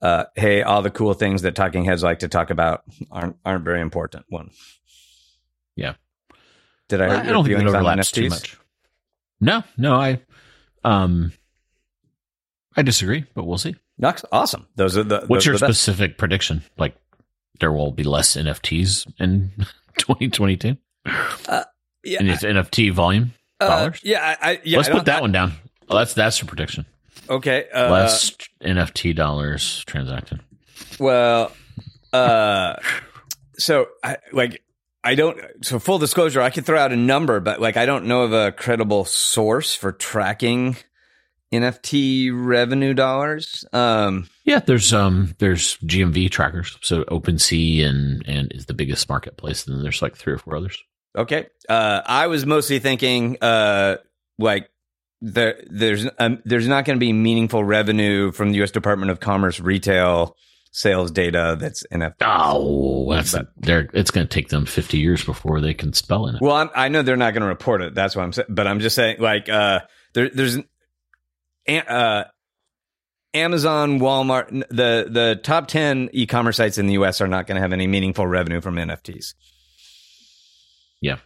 uh, hey, all the cool things that talking heads like to talk about aren't aren't very important. One. Yeah. Did I? I, I don't think it overlaps too much. No, no, I, um, I disagree, but we'll see. That's awesome. Those are the. What's your specific prediction? Like, there will be less NFTs in 2022 Uh, yeah, in its NFT volume uh, dollars. yeah, I, I, yeah. Let's I put that one down. Oh, that's that's your prediction. Okay. Uh, Less NFT dollars transacted. Well, uh, so I like I don't. So full disclosure, I could throw out a number, but like I don't know of a credible source for tracking NFT revenue dollars. Um, Yeah, there's um there's GMV trackers. So OpenSea and and is the biggest marketplace, and then there's like three or four others. okay. Uh, I was mostly thinking, uh, like there, there's um, there's not going to be meaningful revenue from the U.S. Department of Commerce retail sales data that's NFT. Oh, that's But- they're it's going to take them 50 years before they can spell in it. Well, I'm, I know they're not going to report it. That's what I'm saying. But I'm just saying, like, uh, there, there's, uh, Amazon, Walmart, the the top ten e-commerce sites in the U.S. are not going to have any meaningful revenue from NFTs. Yeah.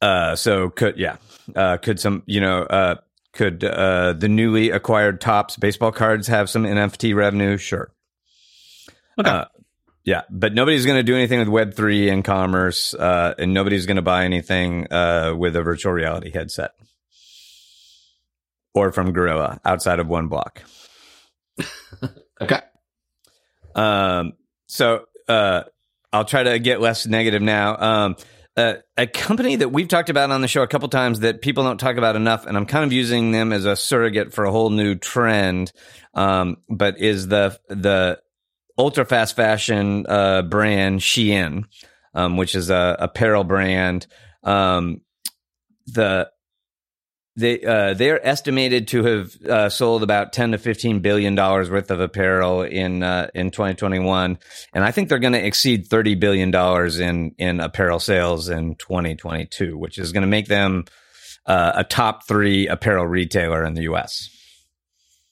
Uh, so could yeah, uh, could some you know uh, could uh, the newly acquired Topps baseball cards have some NFT revenue? Sure. Okay. Uh, yeah, but nobody's going to do anything with Web three and commerce, uh, and nobody's going to buy anything uh, with a virtual reality headset or from Gorilla outside of one block. okay. Um, so uh, I'll try to get less negative now. Um, uh, a company that we've talked about on the show a couple times that people don't talk about enough, and I'm kind of using them as a surrogate for a whole new trend. Um, but is the the ultra fast fashion uh, brand Shein, um, which is a apparel brand. Um, the they uh, they're estimated to have uh, sold about ten to fifteen billion dollars worth of apparel in uh, in 2021, and I think they're going to exceed thirty billion dollars in in apparel sales in 2022, which is going to make them uh, a top three apparel retailer in the U.S.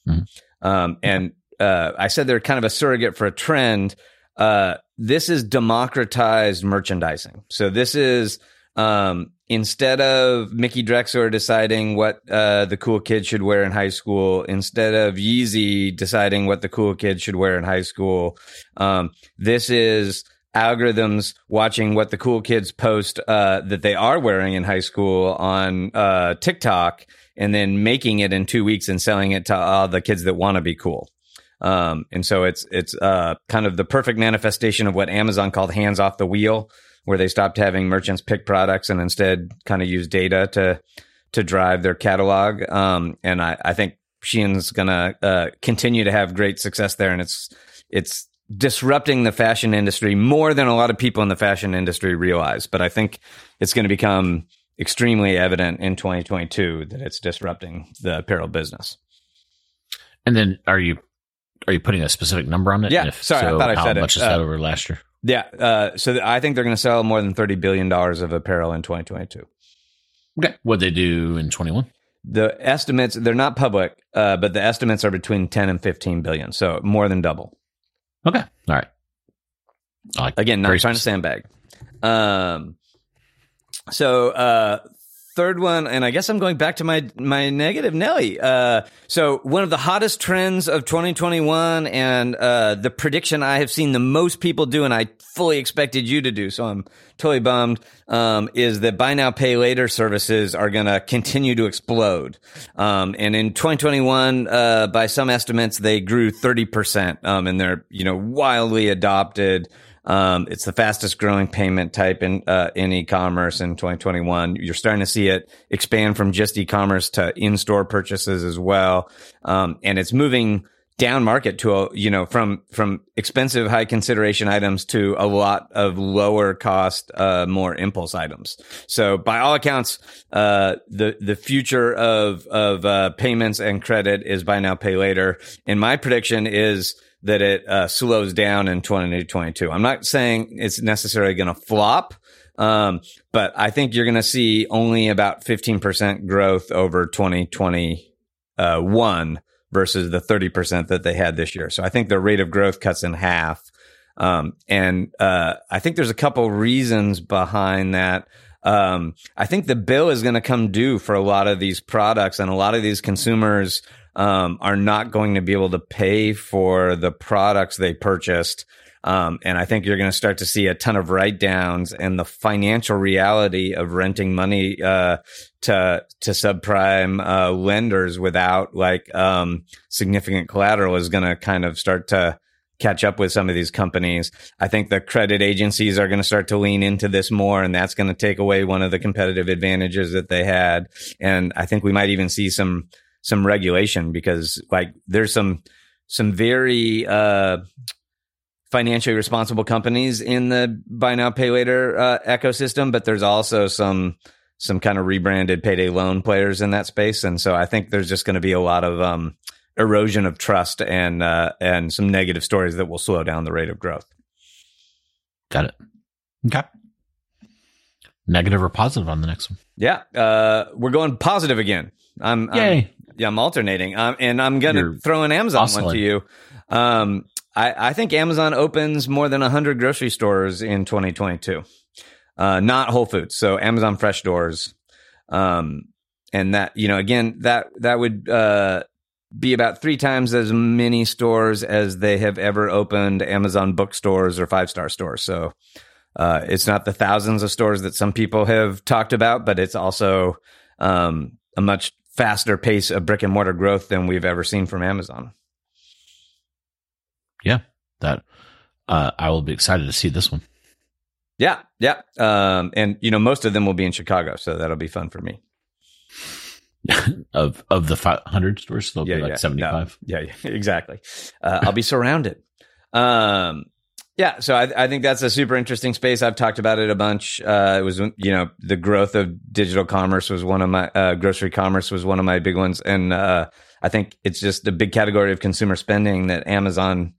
Mhm. Um, and uh, I said they're kind of a surrogate for a trend. Uh, this is democratized merchandising. So this is um, instead of Mickey Drexler deciding what uh, the cool kid should wear in high school, instead of Yeezy deciding what the cool kid should wear in high school, um, this is algorithms watching what the cool kids post uh, that they are wearing in high school on uh, TikTok, and then making it in two weeks and selling it to all the kids that want to be cool. Um, and so it's it's uh, kind of the perfect manifestation of what Amazon called hands off the wheel, where they stopped having merchants pick products and instead kind of use data to to drive their catalog. Um, and I, I think Shein's gonna uh, continue to have great success there, and it's it's disrupting the fashion industry more than a lot of people in the fashion industry realize. But I think it's going to become extremely evident in 2022 that it's disrupting the apparel business. And then are you are you putting a specific number on it? Yeah, if sorry, I thought I how said it. How much is that Uh, over last year? Yeah. Uh, so th- I think they're going to sell more than $30 billion of apparel in 2022. Okay. What they do in 21? The estimates, they're not public, uh, but the estimates are between 10 and 15 billion. So more than double. Okay. All right. Like Again, not trying to sandbag. Um, so, uh, third one, and I guess I'm going back to my, my negative Nelly. Uh, so one of the hottest trends of 2021 and, uh, the prediction I have seen the most people do, and I fully expected you to do. So I'm totally bummed, um, is that buy now, pay later services are going to continue to explode. Um, and in 2021, uh, by some estimates, they grew 30%. Um, and they're, you know, wildly adopted. Um, it's the fastest growing payment type in uh, in e-commerce in 2021. You're starting to see it expand from just e-commerce to in-store purchases as well, um, and it's moving down market to a, you know, from, from expensive, high consideration items to a lot of lower cost, uh, more impulse items. So by all accounts, uh, the, the future of, of, uh, payments and credit is buy now, pay later. And my prediction is, that it uh, slows down in 2022. I'm not saying it's necessarily going to flop, um, but I think you're going to see only about 15% growth over 2021 versus the 30% that they had this year. So I think the rate of growth cuts in half. Um, and uh, I think there's a couple reasons behind that. Um, I think the bill is going to come due for a lot of these products, and a lot of these consumers um, are not going to be able to pay for the products they purchased. Um, and I think you're going to start to see a ton of write downs and the financial reality of renting money, uh, to, to subprime, uh, lenders without like, um, significant collateral is going to kind of start to catch up with some of these companies. I think the credit agencies are going to start to lean into this more and that's going to take away one of the competitive advantages that they had. And I think we might even see some, some regulation because like there's some some very uh, financially responsible companies in the buy now pay later uh, ecosystem, but there's also some some kind of rebranded payday loan players in that space, and so I think there's just going to be a lot of um, erosion of trust and uh, and some negative stories that will slow down the rate of growth. Got it. Okay. Negative or positive on the next one? Yeah, uh, we're going positive again. I'm, Yay. Yeah, I'm alternating. Um, and I'm going to throw an Amazon oscillating. one to you. Um, I, I think Amazon opens more than 100 grocery stores in 2022. Uh, not Whole Foods. So Amazon Fresh Doors. Um, and that, you know, again, that, that would, uh, be about three times as many stores as they have ever opened Amazon bookstores or five star stores. So, uh, it's not the thousands of stores that some people have talked about, but it's also, um, a much faster pace of brick and mortar growth than we've ever seen from Amazon. Yeah, that uh, I will be excited to see this one. Yeah, yeah, um, and you know most of them will be in Chicago, so that'll be fun for me. of of the 500 stores, they'll yeah, be like yeah, 75. No, yeah, yeah, exactly. Uh, I'll be surrounded. Um, yeah, so I, I, think that's a super interesting space. I've talked about it a bunch. Uh, it was, you know, the growth of digital commerce was one of my, uh, grocery commerce was one of my big ones. And, uh, I think it's just a big category of consumer spending that Amazon,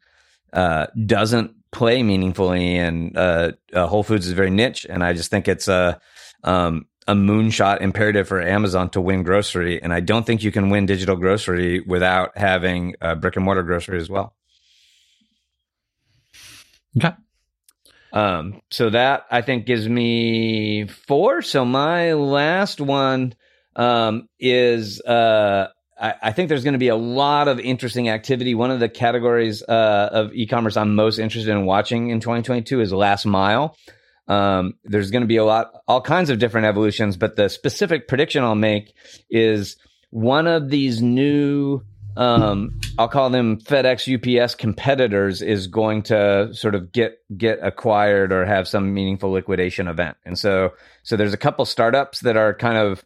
uh, doesn't play meaningfully. And, uh, uh, Whole Foods is very niche. And I just think it's a, um, a moonshot imperative for Amazon to win grocery. And I don't think you can win digital grocery without having brick and mortar grocery as well. Okay. Um, so that I think gives me four. So my last one um, is uh, I, I, think there's going to be a lot of interesting activity. One of the categories uh, of e-commerce I'm most interested in watching in 2022 is last mile. Um, there's going to be a lot, all kinds of different evolutions, but the specific prediction I'll make is one of these new um, I'll call them FedEx UPS competitors is going to sort of get get acquired or have some meaningful liquidation event. And so so there's a couple startups that are kind of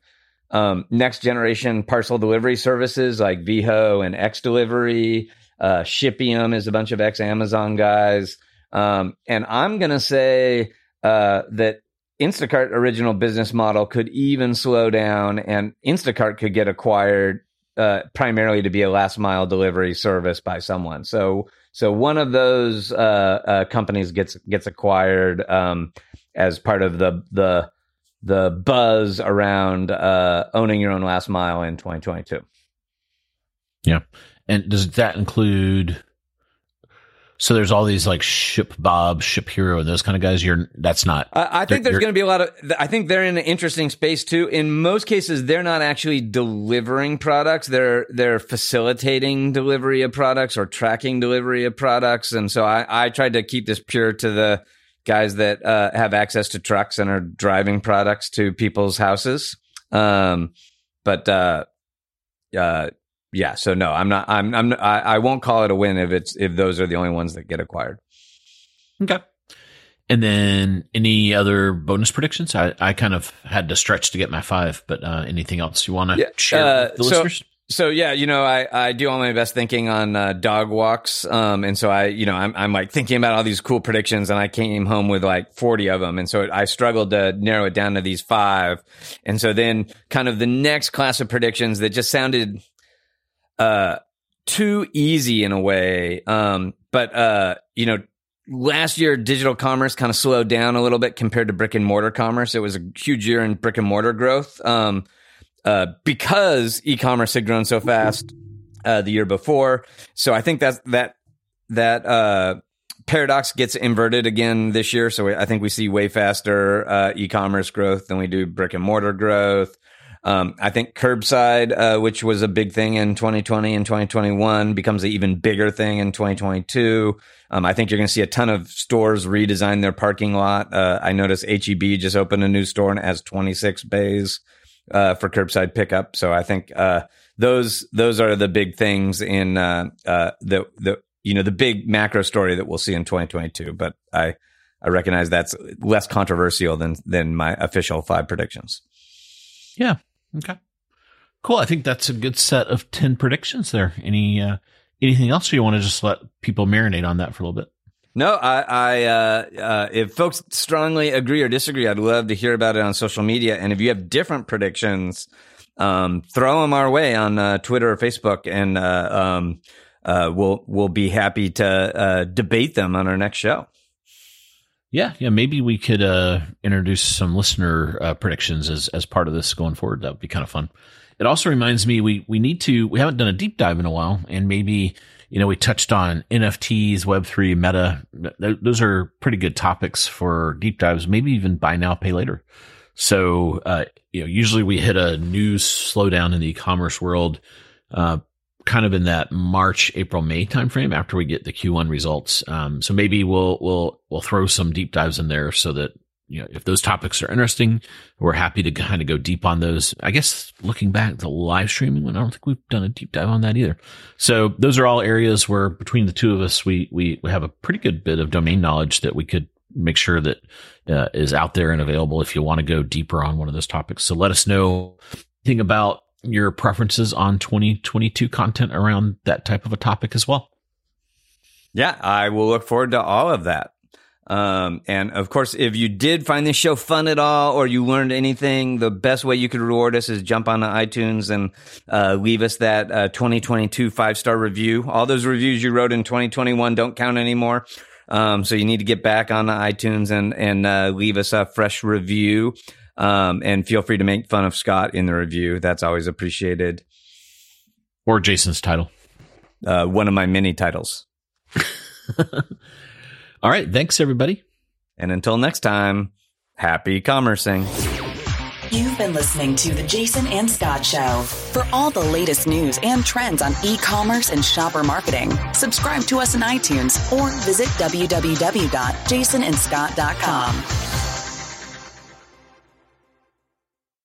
um, next generation parcel delivery services like Veho and X-Delivery. Uh, Shipium is a bunch of ex Amazon guys. Um, and I'm going to say uh, that Instacart original business model could even slow down and Instacart could get acquired uh, primarily to be a last mile delivery service by someone. So so one of those uh, uh, companies gets gets acquired um, as part of the the the buzz around uh, owning your own last mile in 2022. Yeah, and does that include so there's all these like ShipBob, ship hero, and those kind of guys. You're that's not. I, I think there's going to be a lot of. I think they're in an interesting space too. In most cases, they're not actually delivering products. They're they're facilitating delivery of products or tracking delivery of products. And so I I tried to keep this pure to the guys that uh, have access to trucks and are driving products to people's houses. Um, but uh, uh, yeah, so no, I'm not. I'm. I'm. I, I won't call it a win if it's if those are the only ones that get acquired. Okay. And then any other bonus predictions? I, I kind of had to stretch to get my five, but uh, anything else you want to yeah, share uh, with the listeners? So, So yeah, you know, I, I do all my best thinking on uh, dog walks, um, and so I, you know, I'm I'm like thinking about all these cool predictions, and I came home with like 40 of them, and so I struggled to narrow it down to these five, and so then kind of the next class of predictions that just sounded, uh, too easy in a way, um, but uh, you know, last year digital commerce kind of slowed down a little bit compared to brick and mortar commerce. It was a huge year in brick and mortar growth. Um, uh, because e-commerce had grown so fast uh, the year before. So I think that that that uh, paradox gets inverted again this year. So I think we see way faster uh, e-commerce growth than we do brick and mortar growth. Um, I think curbside, uh, which was a big thing in 2020 and 2021, becomes an even bigger thing in 2022. Um, I think you're going to see a ton of stores redesign their parking lot. Uh, I noticed HEB just opened a new store and has 26 bays uh, for curbside pickup. So I think uh, those those are the big things in uh, uh, the the you know the big macro story that we'll see in 2022. But I I recognize that's less controversial than than my official five predictions. Yeah. Okay. Cool. I think that's a good set of ten predictions there. Any uh, anything else, you want to just let people marinate on that for a little bit? No, I, I uh, uh, if folks strongly agree or disagree, I'd love to hear about it on social media. And if you have different predictions, um, throw them our way on uh, Twitter or Facebook, and uh, um, uh, we'll we'll be happy to uh, debate them on our next show. Yeah, yeah, maybe we could introduce some listener predictions as as part of this going forward. That would be kind of fun. It also reminds me we we need to we haven't done a deep dive in a while, and maybe you know, we touched on NFTs, Web3, Meta. those are pretty good topics for deep dives, maybe even buy now, pay later. So, uh, you know, usually we hit a news slowdown in the e-commerce world, uh, kind of in that March, April, May timeframe after we get the Q1 results. Um, so maybe we'll, we'll, we'll throw some deep dives in there so that you know, if those topics are interesting, we're happy to kind of go deep on those. I guess looking back, the live streaming one, I don't think we've done a deep dive on that either. So those are all areas where between the two of us, we, we, we have a pretty good bit of domain knowledge that we could make sure that uh, is out there and available if you want to go deeper on one of those topics. So let us know anything about your preferences on 2022 content around that type of a topic as well. Yeah, I will look forward to all of that. Um, and of course, if you did find this show fun at all or you learned anything, the best way you could reward us is jump on the iTunes and uh, leave us that uh, 2022 five star review. All those reviews you wrote in 2021 don't count anymore. Um, so you need to get back on the iTunes and, and uh, leave us a fresh review. Um, and feel free to make fun of Scot in the review. That's always appreciated. Or Jason's title. Uh, one of my many titles. All right. Thanks, everybody. And until next time, happy commercing. You've been listening to The Jason and Scot Show. For all the latest news and trends on e commerce and shopper marketing, subscribe to us on iTunes or visit www.jasonandscot.com.